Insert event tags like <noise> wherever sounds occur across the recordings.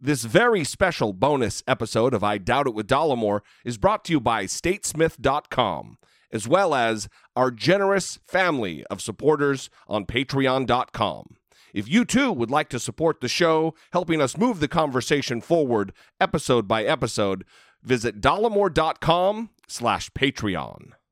This very special bonus episode of I Doubt It with Dollemore is brought to you by Statesmith.com, as well as our generous family of supporters on Patreon.com. If you too would like to support the show, helping us move the conversation forward episode by episode, visit dollemore.com slash Patreon.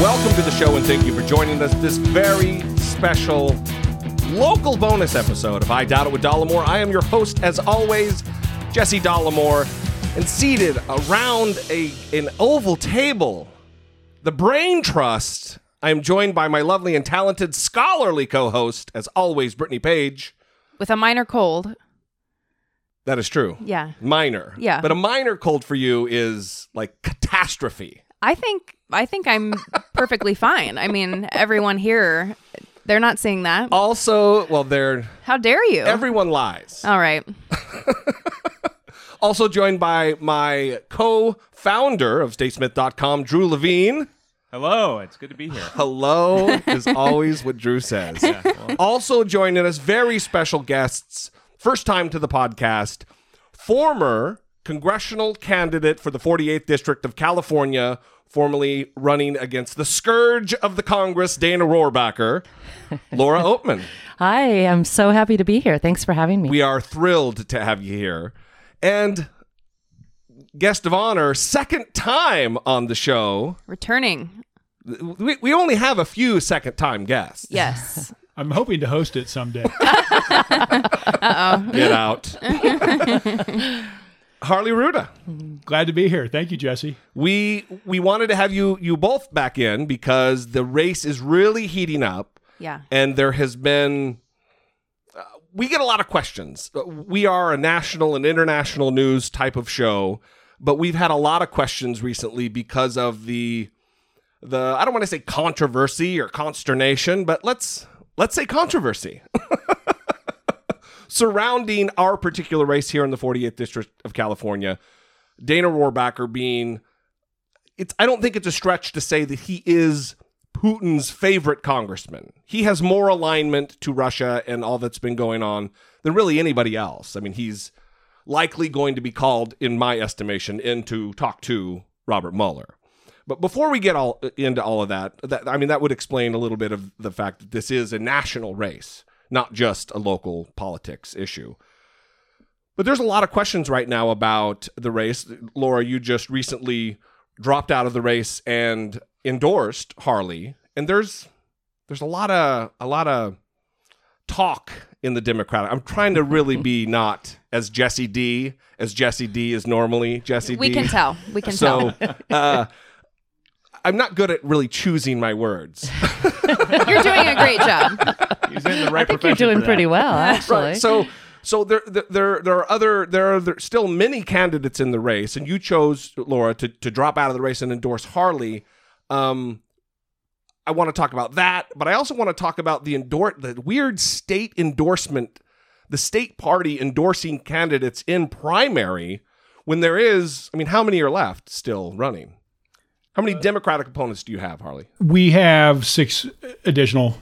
Welcome to the show and thank you for joining us this very special local bonus episode of I Doubt It with Dollemore. I am your host, as always, Jesse Dollemore, and seated around a an oval table, the Brain Trust. I am joined by my lovely and talented scholarly co-host, as always, Brittany Page. with a minor cold. That is true. Yeah. Minor. Yeah. But a minor cold for you is like catastrophe. I think I think I'm perfectly fine. I mean, everyone here they're not seeing that. Also, well, they're How dare you? everyone lies. All right. <laughs> Also joined by my co-founder of statesmith.com, Drew Levine. Hello, it's good to be here. Hello is <laughs> always what Drew says. also joining us, very special guests, first time to the podcast, former congressional candidate for the 48th District of California, formerly running against the scourge of the Congress, Dana Rohrabacher, Laura <laughs> Oatman. Hi, I'm so happy to be here. Thanks for having me. We are thrilled to have you here. And guest of honor, second time on the show. Returning. We, we only have a few second time guests. Yes. <laughs> I'm hoping to host it someday. <laughs> Get out. Harley Rouda. Glad to be here. Thank you, Jesse. We we wanted to have you you both back in because the race is really heating up Yeah. and there has been uh, we get a lot of questions. Uh, We are a national and international news type of show, but we've had a lot of questions recently because of the the I don't want to say controversy or consternation, but let's let's say controversy. <laughs> Surrounding our particular race here in the 48th District of California, Dana Rohrabacher being it's I don't think it's a stretch to say that he is Putin's favorite congressman. He has more alignment to Russia and all that's been going on than really anybody else. I mean, he's likely going to be called, in my estimation, in to talk to Robert Mueller. But before we get all into all of that, that I mean, that would explain a little bit of the fact that this is a national race, not just a local politics issue. But there's a lot of questions right now about the race. Laura, you just recently dropped out of the race and endorsed Harley, and there's there's a lot of a lot of talk in the Democratic. I'm trying to really <laughs> be not as Jesse D as Jesse D is normally Jesse D. We can tell. We can So, tell. uh, <laughs> I'm not good at really choosing my words. <laughs> You're doing a great job. He's in the right I think you're doing pretty well, actually. So so there there there there are other there are there still many candidates in the race, and you chose Laura to to drop out of the race and endorse Harley. Um, I want to talk about that, but I also want to talk about the endorse the weird state endorsement, the state party endorsing candidates in primary when there is. I mean, how many are left still running? How many Democratic opponents do you have, Harley? We have six additional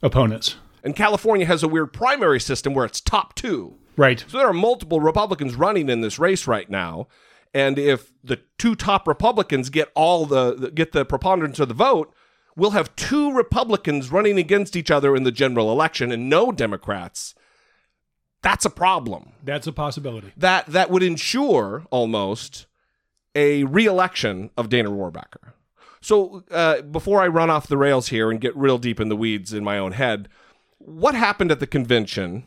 opponents. And California has a weird primary system where it's top two. Right. So there are multiple Republicans running in this race right now, and if the two top Republicans get all the the- get the preponderance of the vote, we'll have two Republicans running against each other in the general election and no Democrats. That's a problem. That's a possibility. That that would ensure almost a re-election of Dana Rohrabacher. So uh, before I run off the rails here and get real deep in the weeds in my own head, what happened at the convention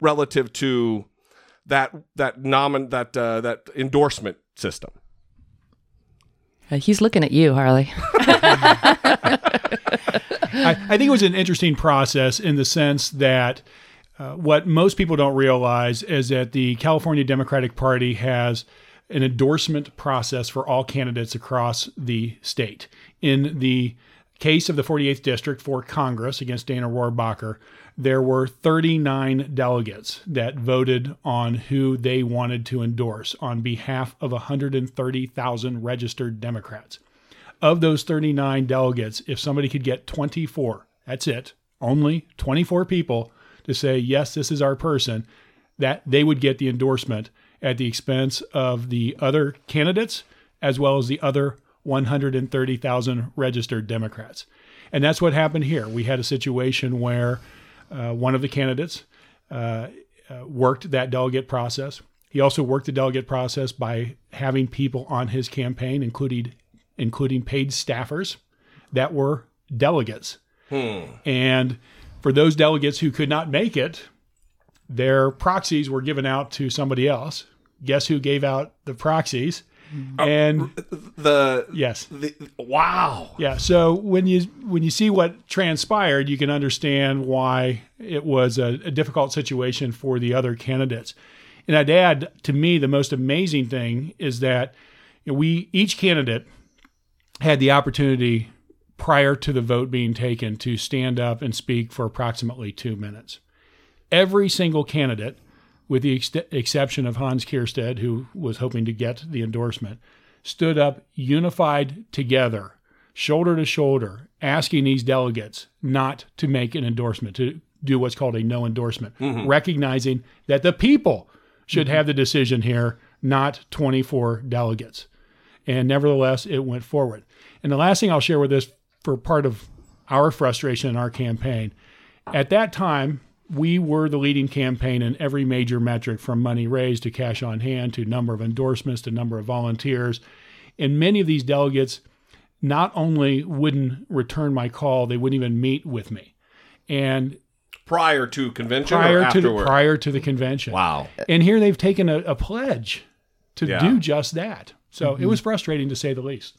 relative to that that nomin that uh, that endorsement system? Uh, he's looking at you, Harley. <laughs> <laughs> I, I think it was an interesting process in the sense that uh, what most people don't realize is that the California Democratic Party has an endorsement process for all candidates across the state. In the case of the 48th District for Congress against Dana Rohrabacher, there were 39 delegates that voted on who they wanted to endorse on behalf of 130,000 registered Democrats. Of those 39 delegates, if somebody could get 24, that's it, only 24 people to say, yes, this is our person, that they would get the endorsement at the expense of the other candidates as well as the other 130,000 registered Democrats. And that's what happened here. We had a situation where uh, one of the candidates uh, uh, worked that delegate process. He also worked the delegate process by having people on his campaign, including including paid staffers that were delegates. And for those delegates who could not make it, their proxies were given out to somebody else. Guess who gave out the proxies? Mm-hmm. Oh, and The yes, the wow. yeah. So when you when you see what transpired, you can understand why it was a, a difficult situation for the other candidates. And I'd add to me the most amazing thing is that you know, we each candidate had the opportunity prior to the vote being taken to stand up and speak for approximately two minutes. Every single candidate, with the ex- exception of Hans Keirstead, who was hoping to get the endorsement, stood up unified together, shoulder to shoulder, asking these delegates not to make an endorsement, to do what's called a no endorsement, mm-hmm. recognizing that the people should mm-hmm. have the decision here, not 24 delegates. And nevertheless, it went forward. And the last thing I'll share with this for part of our frustration in our campaign, at that time, we were the leading campaign in every major metric from money raised to cash on hand to number of endorsements to number of volunteers. And many of these delegates not only wouldn't return my call, they wouldn't even meet with me. And Prior to convention or prior to the, afterward? prior to the convention. wow. And here they've taken a, a pledge to Yeah. do just that. So it was frustrating to say the least.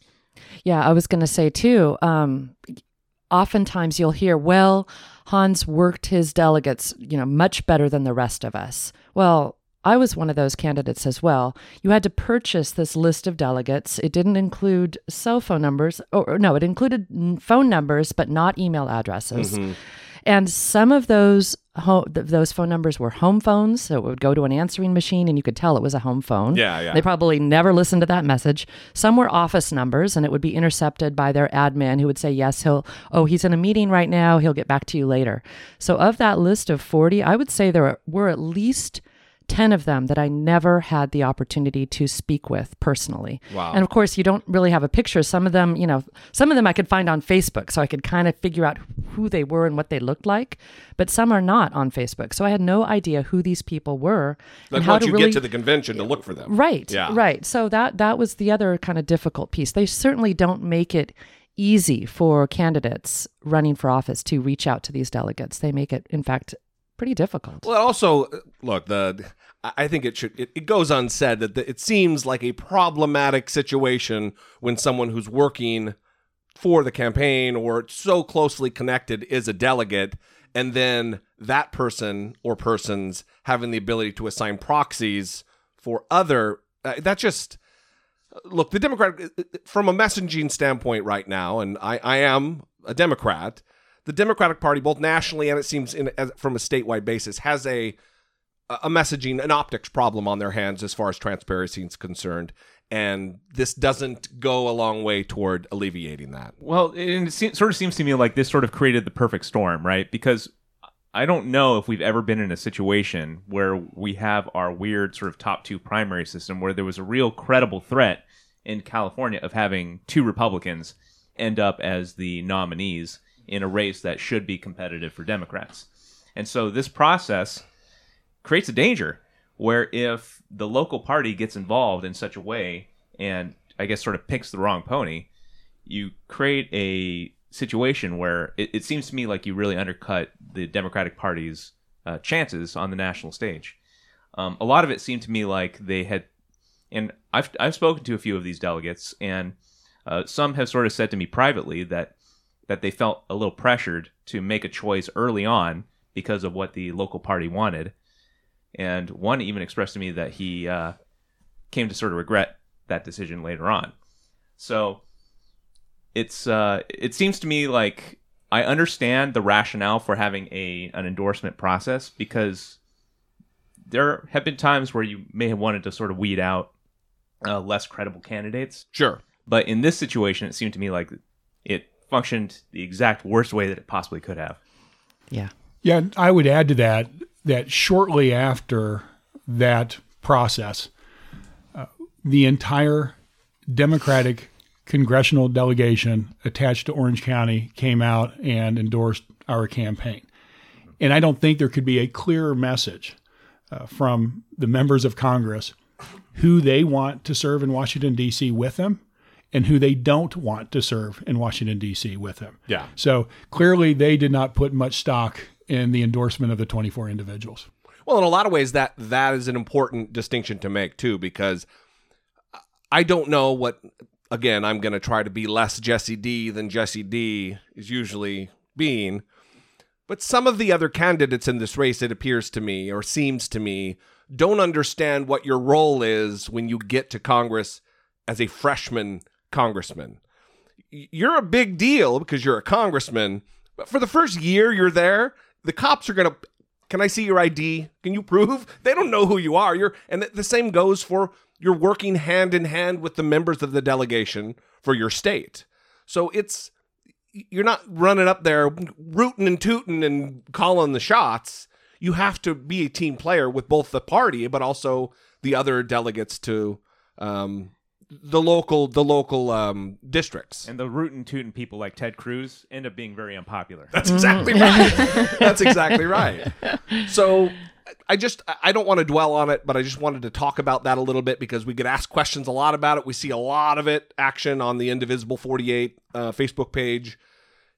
Yeah, I was going to say too. Um, oftentimes you'll hear, "Well, Hans worked his delegates, you know, much better than the rest of us." Well, I was one of those candidates as well. You had to purchase this list of delegates. It didn't include cell phone numbers, or no, it included phone numbers, but not email addresses. Mm-hmm. And some of those ho- th- those phone numbers were home phones, so it would go to an answering machine, and you could tell it was a home phone. Yeah, yeah. They probably never listened to that message. Some were office numbers, and it would be intercepted by their admin, who would say, "Yes, he'll. Oh, he's in a meeting right now. He'll get back to you later." So, of that list of forty, I would say there were at least. 10 of them that I never had the opportunity to speak with personally. Wow. And of course, you don't really have a picture. Some of them, you know, some of them I could find on Facebook, so I could kind of figure out who they were and what they looked like. But some are not on Facebook. So I had no idea who these people were Like and how to you really get to the convention to look for them. Right. Yeah. Right. So that that was the other kind of difficult piece. They certainly don't make it easy for candidates running for office to reach out to these delegates. They make it in fact pretty difficult. Well, also, look, the I think it should it, it goes unsaid that the, it seems like a problematic situation when someone who's working for the campaign or so closely connected is a delegate and then that person or persons having the ability to assign proxies for other uh, that just look the democrat from a messaging standpoint right now and i, I am a democrat the democratic party both nationally and it seems in, as, from a statewide basis has a a messaging an optics problem on their hands as far as transparency is concerned. And this doesn't go a long way toward alleviating that. Well, it sort of seems to me like this sort of created the perfect storm, right? Because I don't know if we've ever been in a situation where we have our weird sort of top two primary system where there was a real credible threat in California of having two Republicans end up as the nominees in a race that should be competitive for Democrats. And so this process creates a danger where if the local party gets involved in such a way and I guess sort of picks the wrong pony, you create a situation where it, it seems to me like you really undercut the Democratic Party's uh, chances on the national stage. Um, a lot of it seemed to me like they had, and I've I've spoken to a few of these delegates, and Uh, some have sort of said to me privately that that they felt a little pressured to make a choice early on because of what the local party wanted, and one even expressed to me that he uh, came to sort of regret that decision later on. So it's uh, it seems to me like I understand the rationale for having a an endorsement process because there have been times where you may have wanted to sort of weed out uh, less credible candidates, Sure. but in this situation, it seemed to me like it functioned the exact worst way that it possibly could have. Yeah. Yeah, I would add to that that shortly after that process, uh, the entire Democratic congressional delegation attached to Orange County came out and endorsed our campaign. And I don't think there could be a clearer message uh, from the members of Congress who they want to serve in Washington, D.C. with them and who they don't want to serve in Washington, D.C. with them. Yeah. So clearly, they did not put much stock in the endorsement of the 24 individuals. Well, in a lot of ways, that that is an important distinction to make too, because I don't know what. Again, I'm going to try to be less Jesse D than Jesse D is usually being, but some of the other candidates in this race, it appears to me or seems to me, don't understand what your role is when you get to Congress as a freshman congressman. You're a big deal because you're a congressman, but for the first year you're there, the cops are going to can I see your ID? Can you prove? They don't know who you are. You're and the same goes for you're working hand in hand with the members of the delegation for your state. So it's you're not running up there rooting and tooting and calling the shots. You have to be a team player with both the party but also the other delegates to um, the local the local um, districts. And the root rootin' tootin' people like Ted Cruz end up being very unpopular. That's exactly right. <laughs> That's exactly right. <laughs> So I just I don't want to dwell on it, but I just wanted to talk about that a little bit because we get asked questions a lot about it. We see a lot of it action on the Indivisible 48 uh, Facebook page.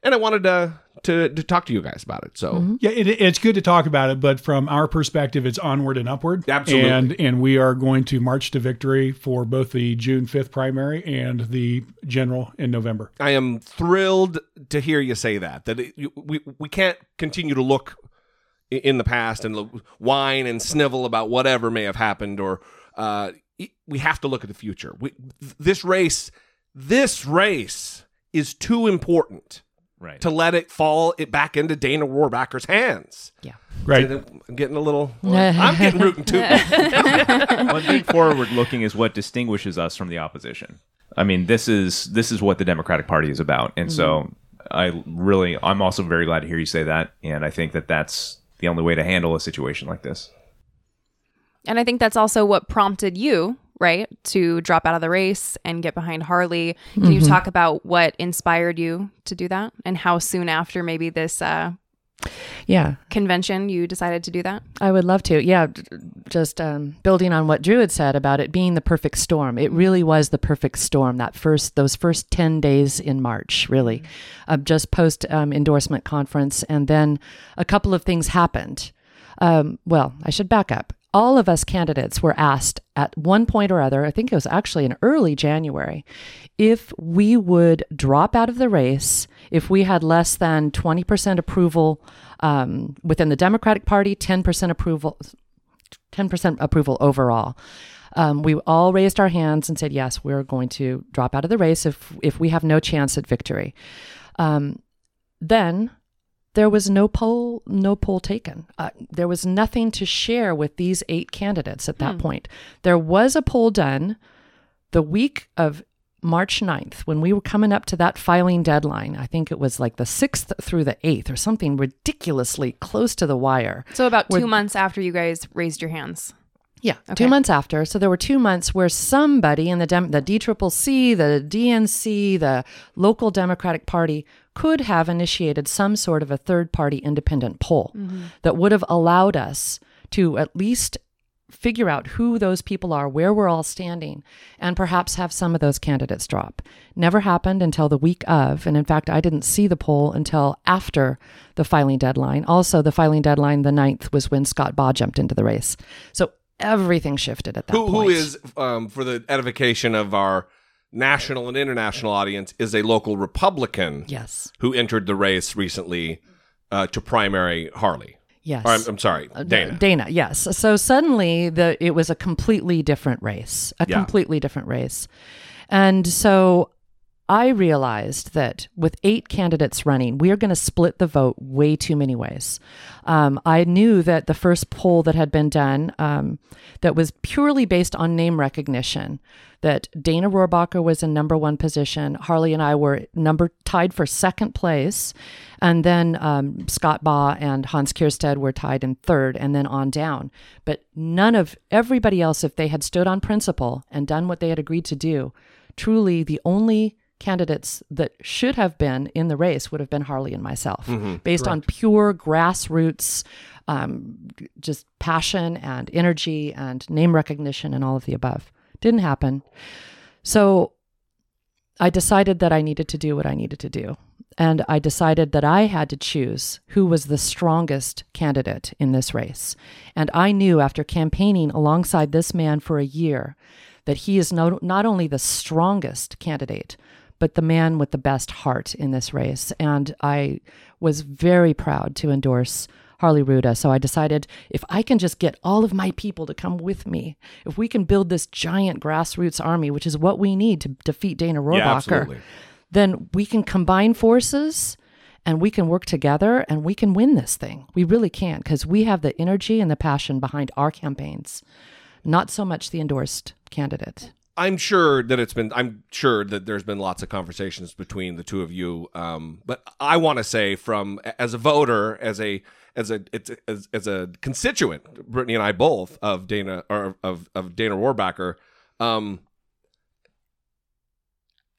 And I wanted to, to to talk to you guys about it. So Yeah, it, it's good to talk about it, but from our perspective, it's onward and upward. Absolutely. And and we are going to march to victory for both the June 5th primary and the general in November. I am thrilled to hear you say that. That it, we we can't continue to look in the past and lo- whine and snivel about whatever may have happened, or uh, we have to look at the future. We, th- this race, this race is too important right. to let it fall it back into Dana Rohrabacher's hands. Yeah. Right. I'm getting a little. I'm getting rootin' tootin'. <laughs> One thing forward looking is what distinguishes us from the opposition. I mean, this is this is what the Democratic Party is about, and so mm-hmm. I really, I'm also very glad to hear you say that, and I think that that's the only way to handle a situation like this. And I think that's also what prompted you, right, to drop out of the race and get behind Harley. Can you talk about what inspired you to do that and how soon after maybe this uh, Yeah. convention you decided to do that? I would love to. Yeah, just um, building on what Drew had said about it being the perfect storm. It really was the perfect storm. That first, those first ten days in March, really, uh, just post um, endorsement conference, and then a couple of things happened. Um, well, I should back up. All of us candidates were asked at one point or other, I think it was actually in early January, if we would drop out of the race if we had less than 20% approval um, within the Democratic Party, 10% approval, 10% approval overall. Um, we all raised our hands and said, yes, we're going to drop out of the race if, if we have no chance at victory. Um, then there was no poll, no poll taken. Uh, there was nothing to share with these eight candidates at that point. There was a poll done the week of March 9th, when we were coming up to that filing deadline, I think it was like the 6th through the 8th or something ridiculously close to the wire. So about two months after you guys raised your hands. Yeah, Okay. two months after. So there were two months where somebody in the Dem- the DCCC, the DNC, the local Democratic Party could have initiated some sort of a third party independent poll mm-hmm. that would have allowed us to at least figure out who those people are, where we're all standing, and perhaps have some of those candidates drop. Never happened until the week of. And in fact, I didn't see the poll until after the filing deadline. Also, the filing deadline, the 9th, was when Scott Baugh jumped into the race. So everything shifted at that who, point. who is, um, for the edification of our national and international audience is a local Republican Yes. who entered the race recently uh, to primary Harley. Yes. Or I'm, I'm sorry, Uh, Dana. Dana, yes. So suddenly the it was a completely different race, a Yeah. completely different race. And so I realized that with eight candidates running, we are going to split the vote way too many ways. Um, I knew that the first poll that had been done, um, that was purely based on name recognition, that Dana Rohrabacher was in number one position. Harley and I were number tied for second place, and then um, Scott Baugh and Hans Keirstead were tied in third, and then on down. But none of everybody else, if they had stood on principle and done what they had agreed to do, truly the only candidates that should have been in the race would have been Harley and myself, based on pure grassroots, um, just passion and energy and name recognition and all of the above. Didn't happen. So I decided that I needed to do what I needed to do. And I decided that I had to choose who was the strongest candidate in this race. And I knew after campaigning alongside this man for a year that he is not, not only the strongest candidate, but the man with the best heart in this race. And I was very proud to endorse Harley Rouda. So I decided if I can just get all of my people to come with me, if we can build this giant grassroots army, which is what we need to defeat Dana Yeah, Rohrabacher, then we can combine forces and we can work together and we can win this thing. We really can because we have the energy and the passion behind our campaigns, not so much the endorsed candidate. I'm sure that it's been. I'm sure that there's been lots of conversations between the two of you. Um, but I want to say, from as a voter, as a as a as, as a constituent, Brittany and I both of Dana or of of Dana Rohrabacher, um,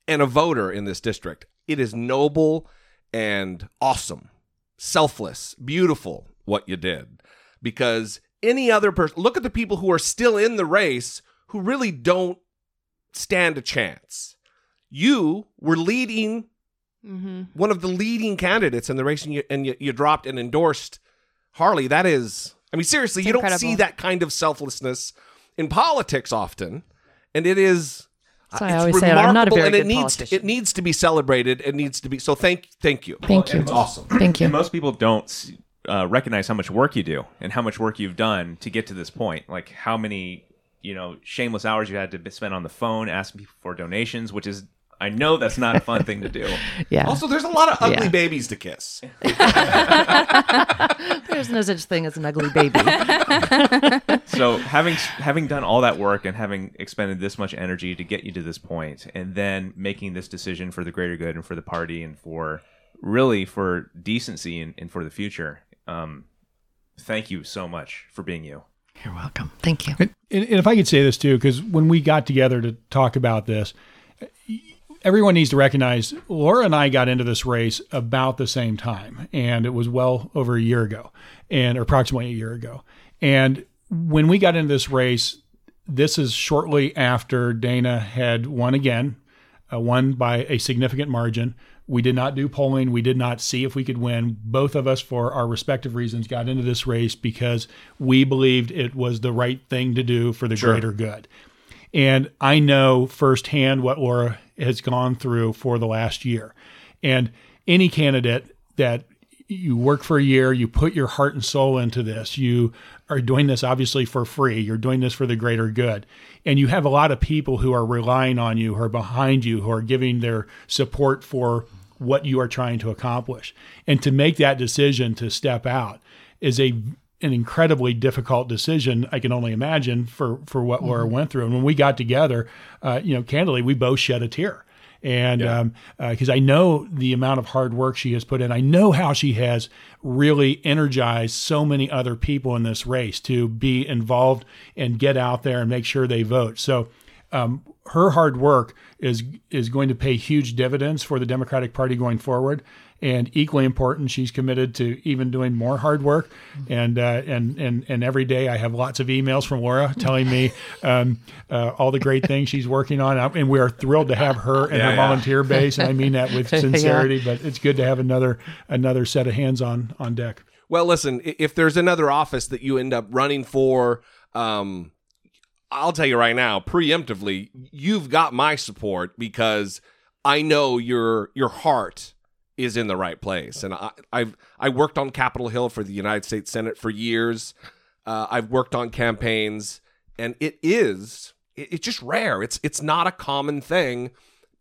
and a voter in this district. It is noble and awesome, selfless, beautiful what you did, because any other person. Look at the people who are still in the race who really don't stand a chance. You were leading Mm-hmm. one of the leading candidates in the race, and you, and you, you dropped and endorsed Harley. That is, I mean, seriously, It's you don't see that kind of selflessness in politics often, and it is. So I always say it, I'm not a remarkable, very and it good needs politician. it needs to be celebrated. It needs to be so. Thank thank you. Thank you. It's awesome. Thank And you. most people don't uh, recognize how much work you do and how much work you've done to get to this point. Like how many, you know, shameless hours you had to spend on the phone asking people for donations, which is, I know that's not a fun thing to do. <laughs> Yeah. Also, there's a lot of ugly Yeah. babies to kiss. <laughs> There's no such thing as an ugly baby. <laughs> so having having done all that work and having expended this much energy to get you to this point and then making this decision for the greater good and for the party and for really for decency and, and for the future um, thank you so much for being you You're welcome. Thank you. And, and if I could say this too, because when we got together to talk about this, everyone needs to recognize Laura and I got into this race about the same time, and it was well over a year ago, and or approximately a year ago. And when we got into this race, this is shortly after Dana had won again, uh, won by a significant margin. We did not do polling. We did not see if we could win. Both of us, for our respective reasons, got into this race because we believed it was the right thing to do for the greater good. And I know firsthand what Laura has gone through for the last year. And any candidate that you work for a year, you put your heart and soul into this, you are doing this obviously for free, you're doing this for the greater good. And you have a lot of people who are relying on you, who are behind you, who are giving their support for what you are trying to accomplish. And to make that decision to step out is a an incredibly difficult decision. I can only imagine for for what Laura went through. And when we got together, uh, you know, candidly, we both shed a tear. And because I know the amount of hard work she has put in, I know how she has really energized so many other people in this race to be involved and get out there and make sure they vote. So um, her hard work is is going to pay huge dividends for the Democratic Party going forward. And equally important, she's committed to even doing more hard work. And uh, and and and every day, I have lots of emails from Laura telling me um, uh, all the great things she's working on. And we are thrilled to have her and Yeah, her yeah. volunteer base. And I mean that with <laughs> sincerity. But it's good to have another another set of hands on on deck. Well, listen, if there's another office that you end up running for, um, I'll tell you right now, preemptively, you've got my support because I know your your heart is in the right place. And I, I've I worked on Capitol Hill for the United States Senate for years. Uh, I've worked on campaigns, and it is it, it's just rare. It's it's not a common thing,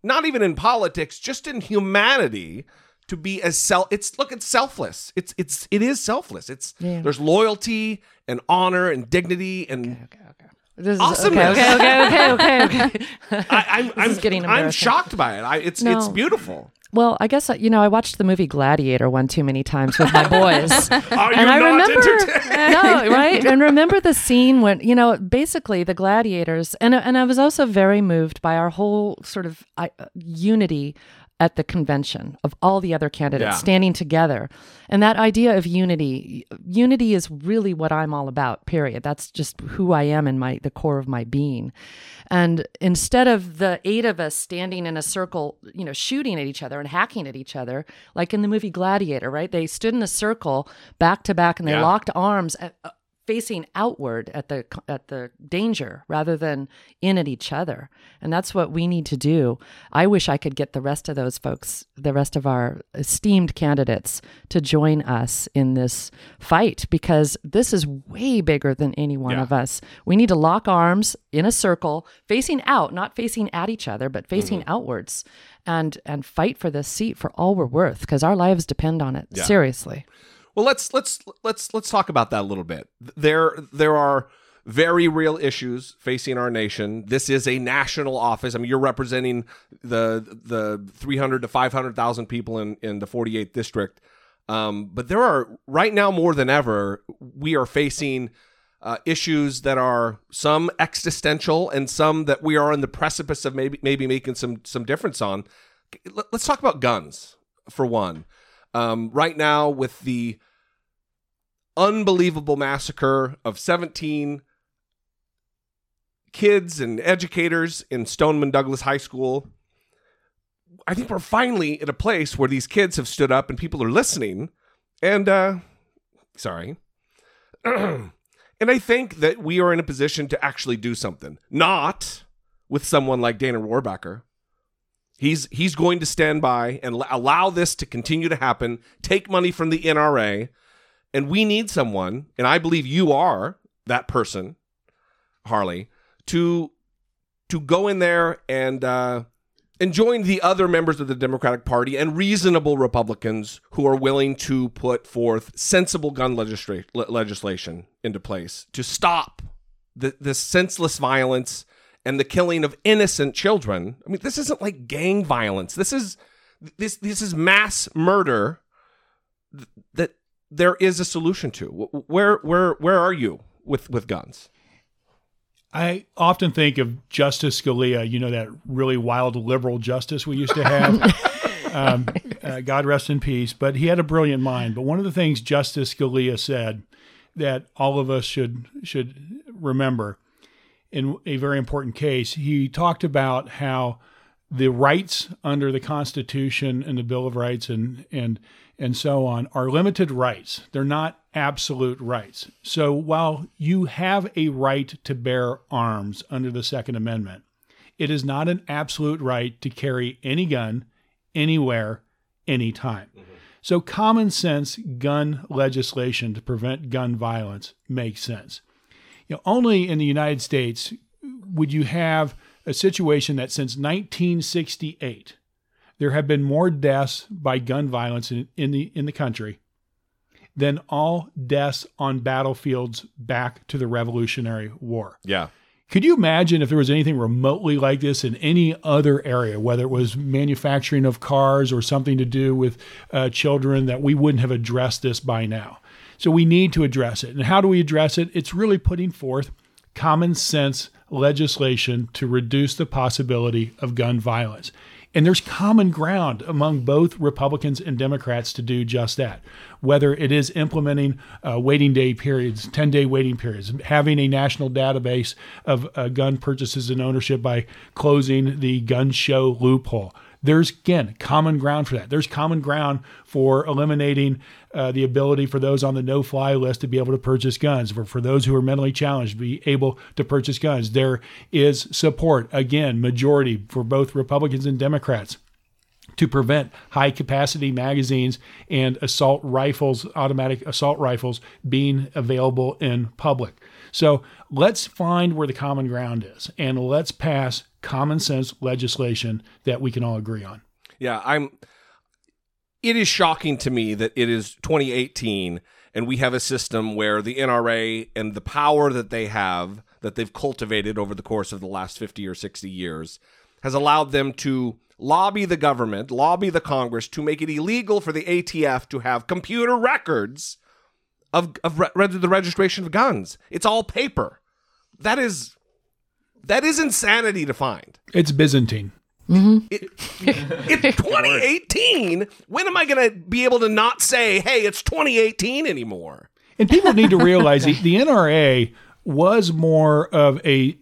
not even in politics, just in humanity to be as self it's look it's selfless it's it's it is selfless it's Yeah. there's loyalty and honor and dignity and This is, Awesomeness. Okay, okay, okay, okay, okay. okay. <laughs> I, I'm, I'm, getting I'm shocked by it. I, it's No. it's beautiful. Well, I guess uh, you know I watched the movie Gladiator one too many times with my boys. <laughs> And I remember, <laughs> no, right? And remember the scene when you know, basically the gladiators, and and I was also very moved by our whole sort of uh, unity at the convention of all the other candidates Yeah. standing together, and that idea of unity. Unity is really what I'm all about. Period. That's just who I am in my the core of my being. And instead of the eight of us standing in a circle, you know, shooting at each other and hacking at each other, like in the movie Gladiator, right? They stood in a circle back to back and they Yeah. locked arms at, uh, facing outward at the at the danger rather than in at each other. And that's what we need to do. I wish I could get the rest of those folks, the rest of our esteemed candidates to join us in this fight because this is way bigger than any one Yeah. of us. We need to lock arms in a circle, facing out, not facing at each other, but facing Mm-hmm. outwards and and fight for this seat for all we're worth because our lives depend on it. Seriously. Well, let's let's let's let's talk about that a little bit. There there are very real issues facing our nation. This is a national office. I mean, you're representing the the 300 to 500,000 people in in the 48th district. Um, but there are right now more than ever we are facing uh, issues that are some existential and some that we are on the precipice of maybe maybe making some some difference on. Let- Let's talk about guns for one. Um, right now, with the unbelievable massacre of 17 kids and educators in Stoneman Douglas High School. I think we're finally at a place where these kids have stood up and people are listening. And, uh, sorry. <clears throat> and I think that we are in a position to actually do something, not with someone like Dana Rohrabacher. He's he's going to stand by and allow this to continue to happen. Take money from the NRA, and we need someone, and I believe you are that person, Harley, to to go in there and uh, and join the other members of the Democratic Party and reasonable Republicans who are willing to put forth sensible gun legisla- legislation into place to stop the, this senseless violence and the killing of innocent children. I mean, this isn't like gang violence. This is this this is mass murder that there is a solution to. Where where where are you with with guns? I often think of Justice Scalia, you know, that really wild liberal justice we used to have. <laughs> um, uh, God rest in peace. But he had a brilliant mind. But one of the things Justice Scalia said that all of us should should remember in a very important case, he talked about how the rights under the Constitution and the Bill of Rights and and and so on are limited rights. They're not absolute rights. So while you have a right to bear arms under the Second Amendment, it is not an absolute right to carry any gun anywhere, anytime. Mm-hmm. So common sense gun legislation to prevent gun violence makes sense. You know, only in the United States would you have a situation that since 1968 there have been more deaths by gun violence in, in the in the country than all deaths on battlefields back to the Revolutionary War. Yeah. Could you imagine if there was anything remotely like this in any other area, whether it was manufacturing of cars or something to do with uh, children, that we wouldn't have addressed this by now? So we need to address it. And how do we address it? It's really putting forth common sense legislation to reduce the possibility of gun violence. And there's common ground among both Republicans and Democrats to do just that. Whether it is implementing uh, waiting day periods, 10 day waiting periods, having a national database of uh, gun purchases and ownership by closing the gun show loophole. There's again common ground for that. There's common ground for eliminating uh, the ability for those on the no-fly list to be able to purchase guns, for for those who are mentally challenged to be able to purchase guns. There is support again, majority for both Republicans and Democrats to prevent high capacity magazines and assault rifles, automatic assault rifles being available in public. So let's find where the common ground is and let's pass common sense legislation that we can all agree on. Yeah, I'm. It is shocking to me that it is 2018 and we have a system where the NRA and the power that they have, that they've cultivated over the course of the last 50 or 60 years, has allowed them to lobby the government, lobby the Congress to make it illegal for the ATF to have computer records of, of re- the registration of guns. It's all paper. That is that is insanity to find. It's Byzantine. Mm-hmm. It, it's 2018. When am I going to be able to not say, "Hey, it's 2018" anymore? And people need to realize the, <laughs> the NRA was more of a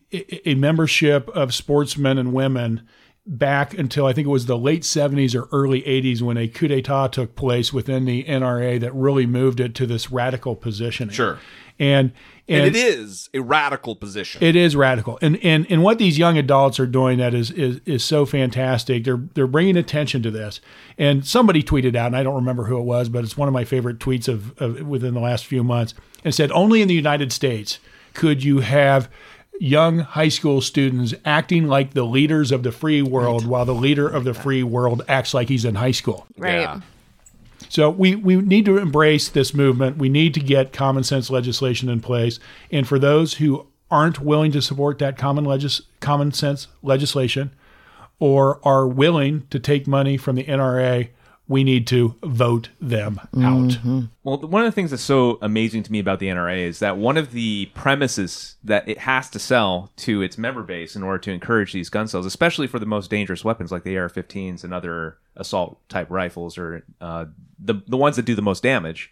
a membership of sportsmen and women back until I think it was the late 70s or early 80s when a coup d'etat took place within the NRA that really moved it to this radical position. Sure. And, and And it is a radical position. It is radical, and and and what these young adults are doing that is is is so fantastic. They're they're bringing attention to this. And somebody tweeted out, and I don't remember who it was, but it's one of my favorite tweets of, of within the last few months, and said only in the United States could you have young high school students acting like the leaders of the free world while the leader of the free world acts like he's in high school. Right. Yeah. So we, we need to embrace this movement. We need to get common sense legislation in place. And for those who aren't willing to support that common legis- common sense legislation or are willing to take money from the NRA, we need to vote them out. Well, one of the things that's so amazing to me about the NRA is that one of the premises that it has to sell to its member base in order to encourage these gun sales, especially for the most dangerous weapons like the AR-15s and other assault type rifles or uh, the the ones that do the most damage,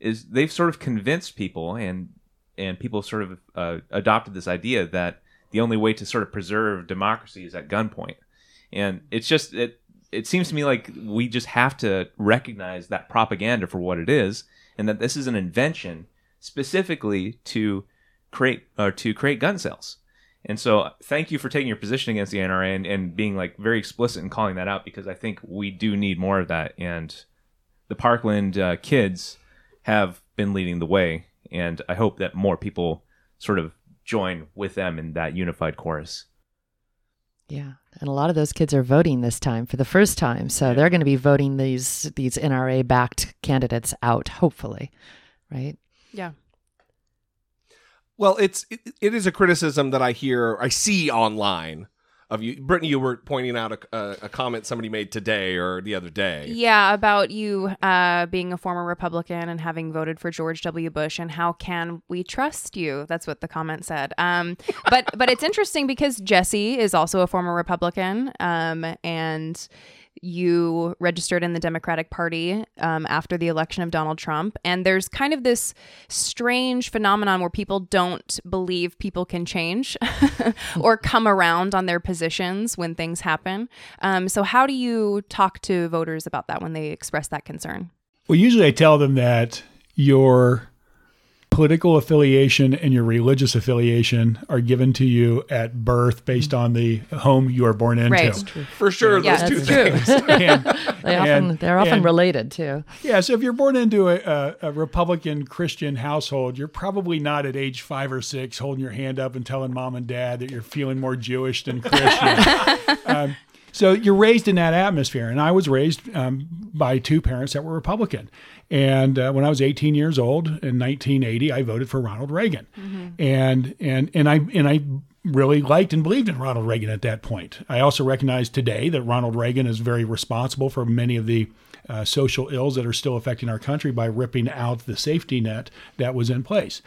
is they've sort of convinced people and and people sort of uh, adopted this idea that the only way to sort of preserve democracy is at gunpoint, and it's just it it seems to me like we just have to recognize that propaganda for what it is, and that this is an invention specifically to create or to create gun sales. And so, thank you for taking your position against the NRA and, and being like very explicit in calling that out because I think we do need more of that. And the Parkland uh, kids have been leading the way, and I hope that more people sort of join with them in that unified chorus. Yeah. And a lot of those kids are voting this time for the first time. So they're going to be voting these these NRA backed candidates out, hopefully. Right? Yeah. Well, it's it, it is a criticism that I hear, I see online of you, Brittany. You were pointing out a, a, a comment somebody made today or the other day. Yeah, about you uh, being a former Republican and having voted for George W. Bush, and how can we trust you? That's what the comment said. Um, but but it's interesting because Jesse is also a former Republican, um, and you registered in the Democratic Party um, after the election of Donald Trump, and there's kind of this strange phenomenon where people don't believe people can change <laughs> or come around on their positions when things happen. Um, so, how do you talk to voters about that when they express that concern? Well, usually I tell them that your political affiliation and your religious affiliation are given to you at birth based on the home you are born into. Right. For sure, Yeah, those two That's things. true. <laughs> And- <laughs> They often and- they're often and- related too. Yeah, so if you're born into a, a, a Republican Christian household, you're probably not at age five or six holding your hand up and telling mom and dad that you're feeling more Jewish than Christian. <laughs> um, so you're raised in that atmosphere, and I was raised um, by two parents that were Republican. And uh, when I was 18 years old in 1980, I voted for Ronald Reagan, and and and I and I really liked and believed in Ronald Reagan at that point. I also recognize today that Ronald Reagan is very responsible for many of the uh, social ills that are still affecting our country by ripping out the safety net that was in place.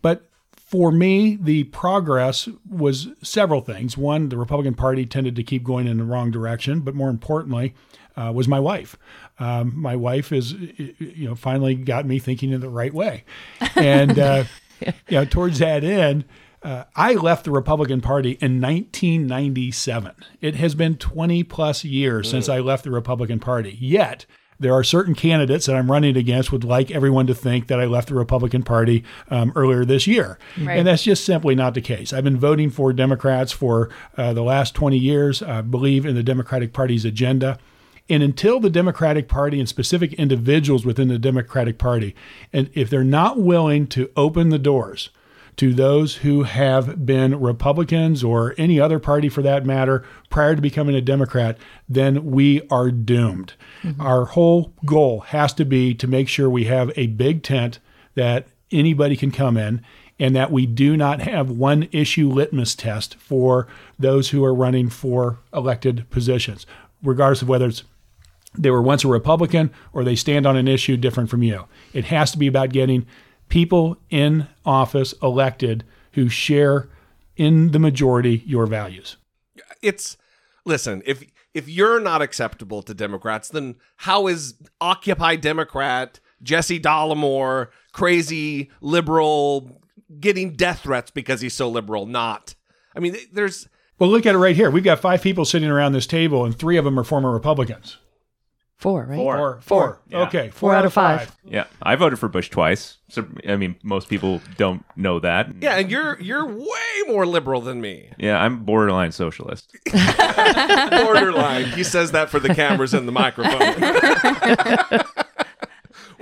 But for me, the progress was several things. One, the Republican Party tended to keep going in the wrong direction, but more importantly, uh, was my wife. Um, my wife is, you know, finally got me thinking in the right way, and uh, <laughs> you know, towards that end, Uh, I left the Republican Party in 1997. It has been 20 plus years since I left the Republican Party. Yet, there are certain candidates that I'm running against would like everyone to think that I left the Republican Party um, earlier this year. Right. And that's just simply not the case. I've been voting for Democrats for uh, the last 20 years. I believe in the Democratic Party's agenda. And until the Democratic Party and specific individuals within the Democratic Party, and if they're not willing to open the doors to those who have been Republicans or any other party for that matter prior to becoming a Democrat, then we are doomed. Mm-hmm. Our whole goal has to be to make sure we have a big tent that anybody can come in and that we do not have one issue litmus test for those who are running for elected positions, regardless of whether it's they were once a Republican or they stand on an issue different from you. It has to be about getting people in office elected who share in the majority your values. it's listen if if you're not acceptable to democrats then how is occupy democrat jesse dollemore crazy liberal getting death threats because he's so liberal not i mean there's Well, look at it right here. We've got five people sitting around this table, and three of them are former Republicans. Four, right? Four. Four. Four. Yeah. Okay. Four out of five. Yeah, I voted for Bush twice. So I mean, most people don't know that. yeah and you're you're way more liberal than me Yeah, I'm borderline socialist. <laughs> borderline he says that for the cameras and the microphone <laughs>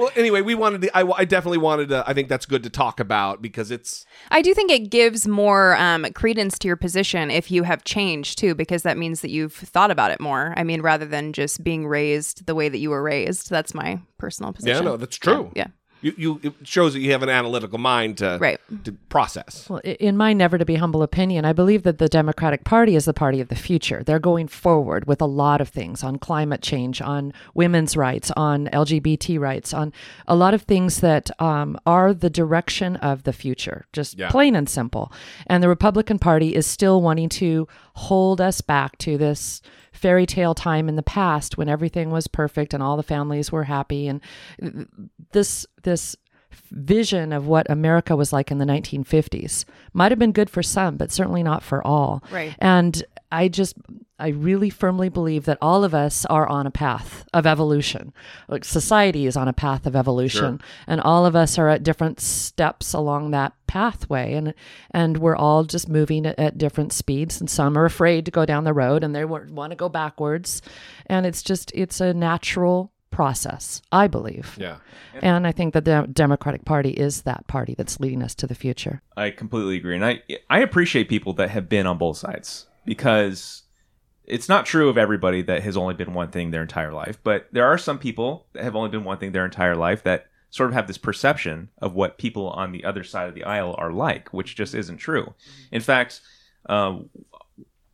well anyway we wanted to I, I definitely wanted to i think that's good to talk about because it's I do think it gives more um, credence to your position if you have changed too, because that means that you've thought about it more. I mean, rather than just being raised the way that you were raised. That's my personal position. yeah no that's true Yeah. You, you it shows that you have an analytical mind to Right. to process Well, in my never to be humble opinion, I believe that the Democratic Party is the party of the future. They're going forward with a lot of things on climate change, on women's rights, on LGBT rights, on a lot of things that um, are the direction of the future, just Yeah. plain and simple. And the Republican Party is still wanting to hold us back to this fairy tale time in the past when everything was perfect and all the families were happy and this this vision of what America was like in the 1950s might have been good for some, but certainly not for all. Right. And I just, I really firmly believe that all of us are on a path of evolution. Like society is on a path of evolution, and all of us are at different steps along that pathway, and and we're all just moving at, at different speeds. And some are afraid to go down the road, and they want to go backwards, and it's just it's a natural process, I believe. yeah And I think that the Democratic Party is that party that's leading us to the future. I completely agree, and I I appreciate people that have been on both sides because it's not true of everybody that has only been one thing their entire life, but there are some people that have only been one thing their entire life that sort of have this perception of what people on the other side of the aisle are like, which just isn't true. In fact, uh,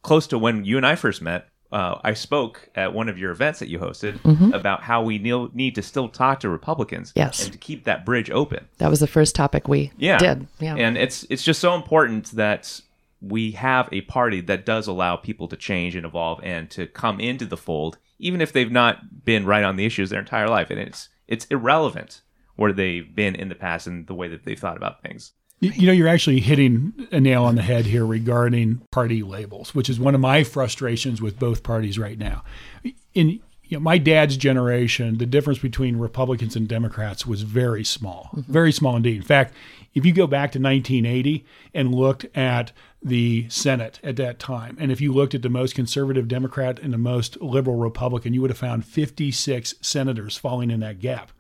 close to when you and I first met, uh, I spoke at one of your events that you hosted about how we need, need to still talk to Republicans Yes. and to keep that bridge open. That was the first topic we Yeah. did. Yeah. And it's it's just so important that we have a party that does allow people to change and evolve and to come into the fold, even if they've not been right on the issues their entire life. And it's it's irrelevant where they've been in the past and the way that they've thought about things. You, you know, you're actually hitting a nail on the head here regarding party labels, which is one of my frustrations with both parties right now. In you know, my dad's generation, the difference between Republicans and Democrats was very small, mm-hmm. very small indeed. In fact, if you go back to 1980 and looked at the Senate at that time, and if you looked at the most conservative Democrat and the most liberal Republican, you would have found 56 senators falling in that gap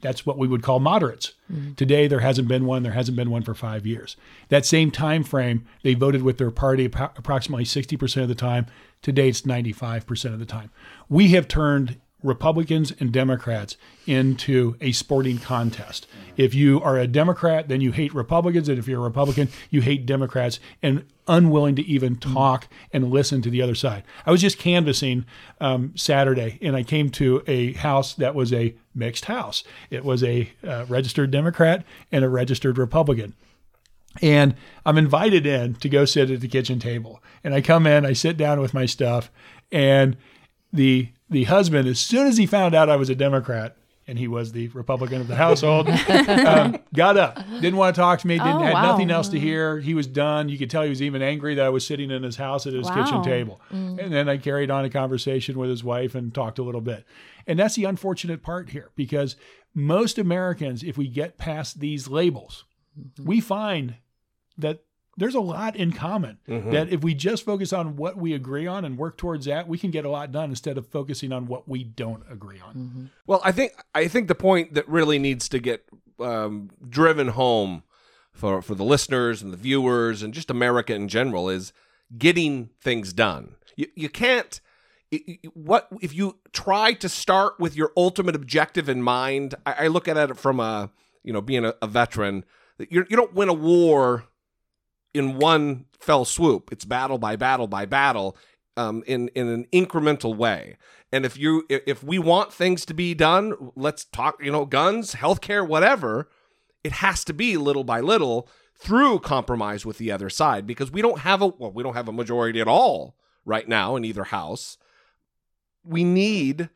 that's what we would call moderates. Mm-hmm. Today there hasn't been one, there hasn't been one for 5 years. That same time frame, they voted with their party approximately 60% of the time. Today it's 95% of the time. We have turned Republicans and Democrats into a sporting contest. If you are a Democrat, then you hate Republicans, and if you're a Republican, you hate Democrats, and unwilling to even talk and listen to the other side. I was just canvassing um, Saturday, and I came to a house that was a mixed house. It was a uh, registered Democrat and a registered Republican. And I'm invited in to go sit at the kitchen table. And I come in, I sit down with my stuff, and the the husband, as soon as he found out I was a Democrat, and he was the Republican of the household. <laughs> um, got up, didn't want to talk to me, didn't Oh, had wow. nothing else to mm. hear. He was done. You could tell he was even angry that I was sitting in his house at his Wow. kitchen table. Mm. And then I carried on a conversation with his wife and talked a little bit. And that's the unfortunate part here because most Americans, if we get past these labels, mm-hmm. we find that there's a lot in common. That if we just focus on what we agree on and work towards that, we can get a lot done instead of focusing on what we don't agree on. Well, I think I think the point that really needs to get um, driven home for for the listeners and the viewers and just America in general is getting things done. You you can't. i- i- What if you try to start with your ultimate objective in mind? I, I look at it from a you know being a, a veteran you you don't win a war in one fell swoop. It's battle by battle by battle um, in in an incremental way. And if you if we want things to be done, let's talk. You know, guns, healthcare, whatever. It has to be little by little through compromise with the other side because we don't have a well, we don't have a majority at all right now in either house. We need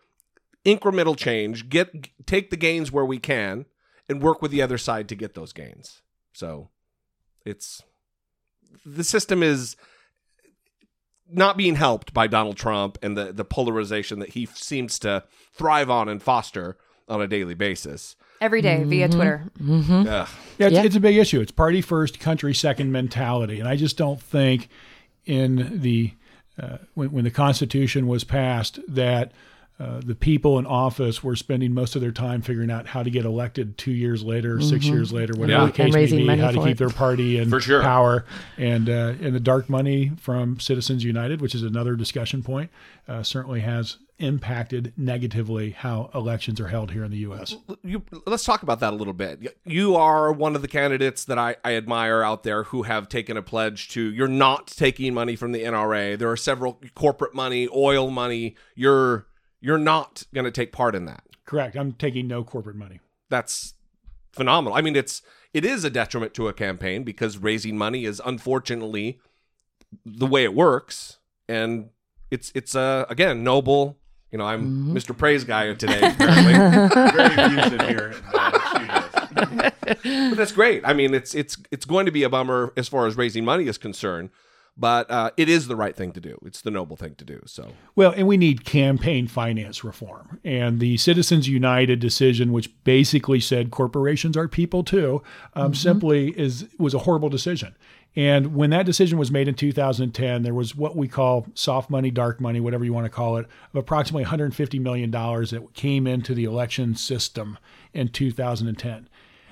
incremental change. Get take the gains where we can, and work with the other side to get those gains. So, it's the system is not being helped by Donald Trump and the the polarization that he seems to thrive on and foster on a daily basis. Every day via Twitter. Mm-hmm. Yeah, it's, Yeah. it's a big issue. It's party first, country second mentality, and I just don't think in the uh, when, when the Constitution was passed that uh, the people in office were spending most of their time figuring out how to get elected two years later, six years later, whatever Yeah. the case may be, how to keep it. their party in For sure. power, and uh, and the dark money from Citizens United, which is another discussion point, uh, certainly has impacted negatively how elections are held here in the U.S. you, let's talk about that a little bit. You are one of the candidates that I, I admire out there who have taken a pledge to you're not taking money from the NRA. There are several corporate money, oil money. You're you're not going to take part in that. Correct. I'm taking no corporate money. That's phenomenal. I mean, it's it is a detriment to a campaign because raising money is unfortunately the way it works, and it's it's uh, again noble. You know, I'm Mr. Praise guy today. <laughs> Apparently. Very abusive here in the <laughs> studios. but that's great. I mean, it's it's it's going to be a bummer as far as raising money is concerned, but uh, it is the right thing to do. It's the noble thing to do. So Well, and we need campaign finance reform. And the Citizens United decision, which basically said corporations are people too, um, simply is was a horrible decision. And when that decision was made in 2010, there was what we call soft money, dark money, whatever you want to call it, of approximately 150 million dollars that came into the election system in 2010.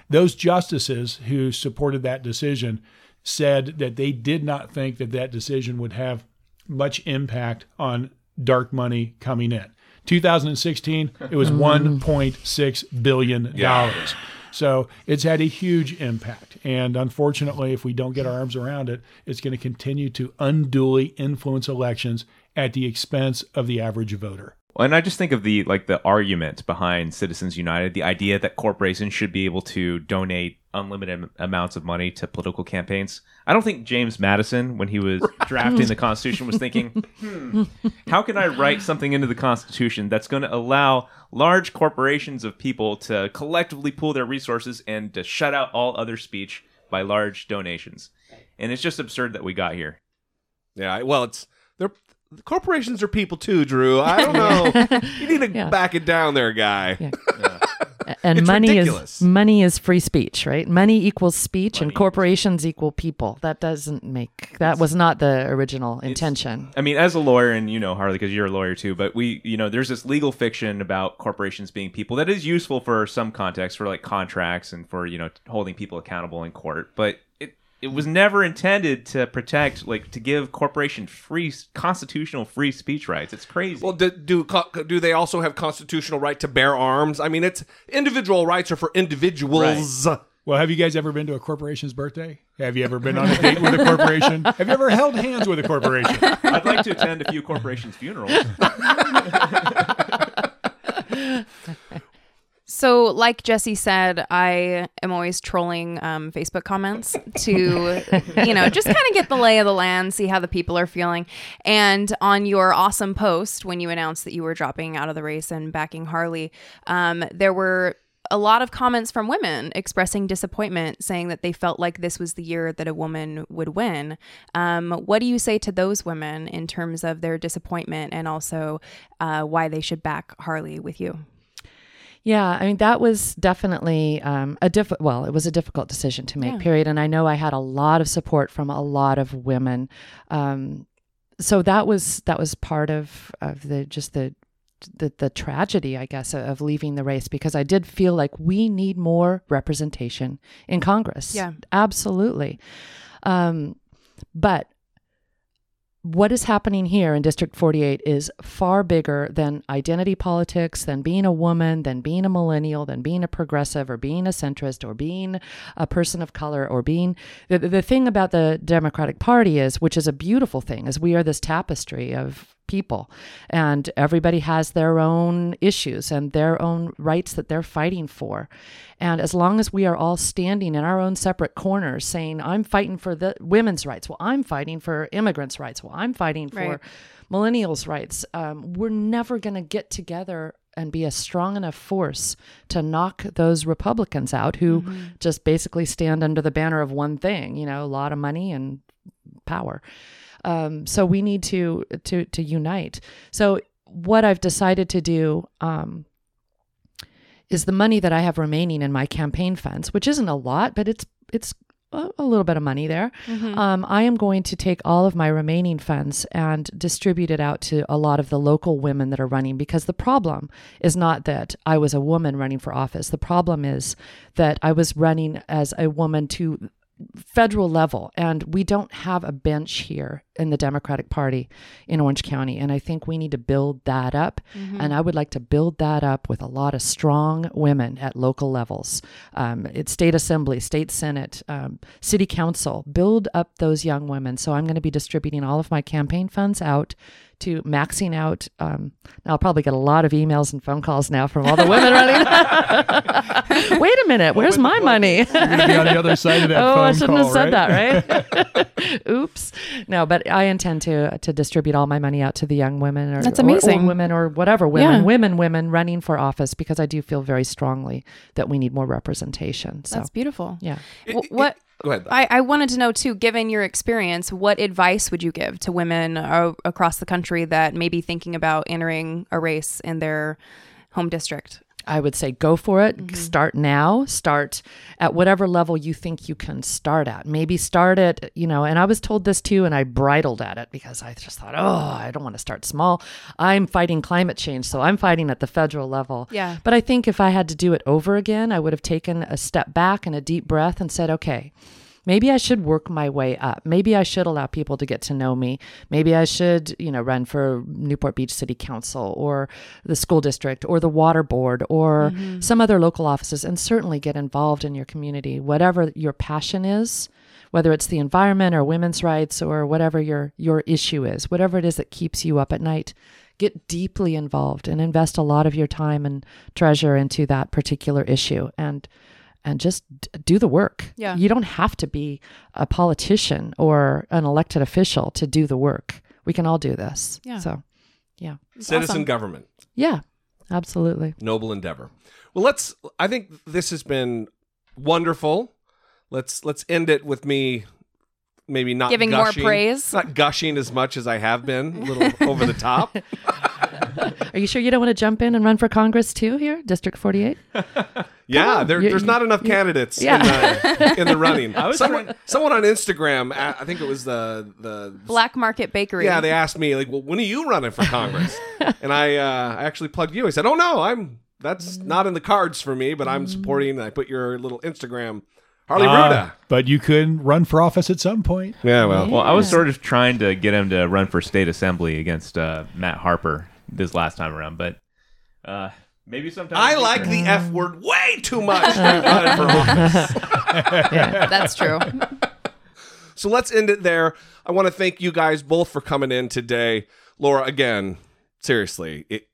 Those justices who supported that decision said that they did not think that that decision would have much impact on dark money coming in. 2016, it was mm-hmm. 1.6 billion dollars. So it's had a huge impact. And unfortunately, if we don't get our arms around it, it's going to continue to unduly influence elections at the expense of the average voter. Well, and I just think of the like the argument behind Citizens United, the idea that corporations should be able to donate unlimited amounts of money to political campaigns. I don't think James Madison, when he was <laughs> drafting the Constitution, was thinking, <laughs> hmm, how can I write something into the Constitution that's going to allow large corporations of people to collectively pool their resources and to shut out all other speech by large donations? And it's just absurd that we got here. yeah, well, it's they're corporations are people too, Drew. I don't know. <laughs> you need to Yeah. back it down, there, guy. Yeah. <laughs> And It's money ridiculous. is money is free speech, right? Money equals speech, Money and corporations equal people. That doesn't make that was not the original intention. I mean, as a lawyer, and you know Harley because you're a lawyer too, but we, you know, there's this legal fiction about corporations being people that is useful for some context, for like contracts and for you know holding people accountable in court, but it it was never intended to protect, like, to give corporation free constitutional free speech rights. It's crazy. Well, do, do do they also have constitutional right to bear arms? I mean, it's individual rights are for individuals. Well, have you guys ever been to a corporation's birthday? Have you ever been on a date with a corporation? <laughs> Have you ever held hands with a corporation? I'd like to attend a few corporations' funerals. <laughs> So, like Jesse said, I am always trolling um, Facebook comments to, <laughs> you know, just kind of get the lay of the land, see how the people are feeling. And on your awesome post, when you announced that you were dropping out of the race and backing Harley, um, there were a lot of comments from women expressing disappointment, saying that they felt like this was the year that a woman would win. Um, what do you say to those women in terms of their disappointment and also uh, why they should back Harley with you? Yeah, I mean that was definitely um, a diff. Well, it was a difficult decision to make. Yeah. Period. And I know I had a lot of support from a lot of women. Um, so that was that was part of of the just the the, the tragedy, I guess, of leaving the race because I did feel like we need more representation in Congress. Yeah. absolutely. Um, but what is happening here in District 48 is far bigger than identity politics, than being a woman, than being a millennial, than being a progressive or being a centrist or being a person of color or being the, the thing about the Democratic Party is, which is a beautiful thing, is we are this tapestry of people and everybody has their own issues and their own rights that they're fighting for. And as long as we are all standing in our own separate corners saying, I'm fighting for the women's rights, well, I'm fighting for immigrants' rights, well, I'm fighting for Right. millennials' rights, um, we're never going to get together and be a strong enough force to knock those Republicans out who just basically stand under the banner of one thing, you know, a lot of money and power. Um, so we need to to to unite. So what I've decided to do um, is the money that I have remaining in my campaign funds, which isn't a lot, but it's it's a, little bit of money there. Um, I am going to take all of my remaining funds and distribute it out to a lot of the local women that are running because the problem is not that I was a woman running for office. The problem is that I was running as a woman to federal level and we don't have a bench here in the democratic party in orange county and i think we need to build that up. And i would like to build that up with a lot of strong women at local levels. Um, it's state assembly state senate um, city council. Build up those young women. So i'm going to be distributing all of my campaign funds out to maxing out um, i'll probably get a lot of emails and phone calls now from all the women running <laughs> wait a minute where's my money You're going to be on the other side of that oh, phone I shouldn't call, have said right? that, right? <laughs> <laughs> Oops. No, but I intend to to distribute all my money out to the young women or That's amazing. or women or whatever women, Yeah. women, women running for office because I do feel very strongly that we need more representation. So That's beautiful. yeah. Wh- what Go ahead. I, I wanted to know too, given your experience, what advice would you give to women uh, across the country that may be thinking about entering a race in their home district? I would say go for it. Mm-hmm. Start now. Start at whatever level you think you can start at. Maybe start at, you know, and I was told this too, and I bridled at it because I just thought, oh, I don't want to start small. I'm fighting climate change, so I'm fighting at the federal level. Yeah. But I think if I had to do it over again, I would have taken a step back and a deep breath and said, okay, maybe I should work my way up. Maybe I should allow people to get to know me. Maybe I should, you know, run for Newport Beach City Council or the school district or the water board or mm-hmm. some other local offices and certainly get involved in your community, whatever your passion is. Whether it's the environment or women's rights or whatever your your issue is, whatever it is that keeps you up at night, get deeply involved and invest a lot of your time and treasure into that particular issue and and just do the work. Yeah. You don't have to be a politician or an elected official to do the work. We can all do this. Yeah. So, yeah. Citizen awesome. government. Yeah. Absolutely. noble endeavor. Well, let's. I think this has been wonderful. Let's let's end it with me, maybe not Giving more praise? not gushing as much as I have been, a little <laughs> over the top. <laughs> Are you sure you don't want to jump in and run for Congress too here, District 48? Yeah, there, You- there's not enough candidates Yeah. in, the, in the running. <laughs> was someone, trying- someone on Instagram, I I think it was the the Black Market Bakery. Yeah, they asked me like, "Well, when are you running for Congress?" <laughs> and I, uh, I actually plugged you. I said, "Oh no, I'm that's not in the cards for me, but I'm supporting." And I put your little Instagram, Harley Ah, Rouda. but you could run for office at some point. Yeah, well, Well, I was sort of trying to get him to run for state assembly against uh, Matt Harper this last time around, but uh, maybe sometime. I in the like the F word way too much to be running for office. That's true. <laughs> So let's end it there. I want to thank you guys both for coming in today. Laura, again, seriously, it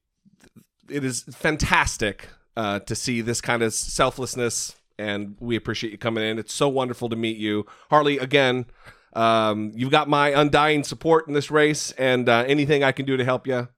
it is fantastic uh, to see this kind of selflessness, and we appreciate you coming in. It's so wonderful to meet you, Harley. Again, um, you've got my undying support in this race, and uh, anything I can do to help you,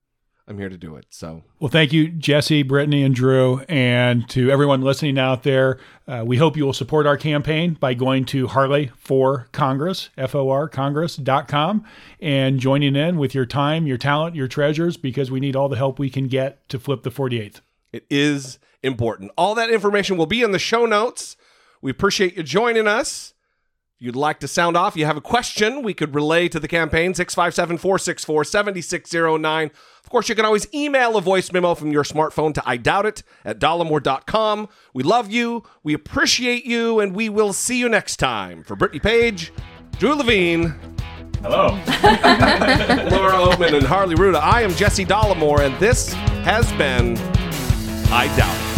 I'm here to do it. So Well, thank you, Jesse, Brittany, and Drew, and to everyone listening out there. Uh, we hope you will support our campaign by going to Harley for Congress, F O R Congress.com, and joining in with your time, your talent, your treasures, because we need all the help we can get to flip the 48th. It is important. All that information will be in the show notes. We appreciate you joining us. You'd like to sound off, you have a question we could relay to the campaign, 657 464 7609. Of course, you can always email a voice memo from your smartphone to I doubt it at dollemore.com. We love you, we appreciate you, and we will see you next time. For Brittany Page, Drew Levine, Hello. <laughs> Laura Oatman, and Harley Rouda, I am Jesse Dollemore, and this has been I Doubt It.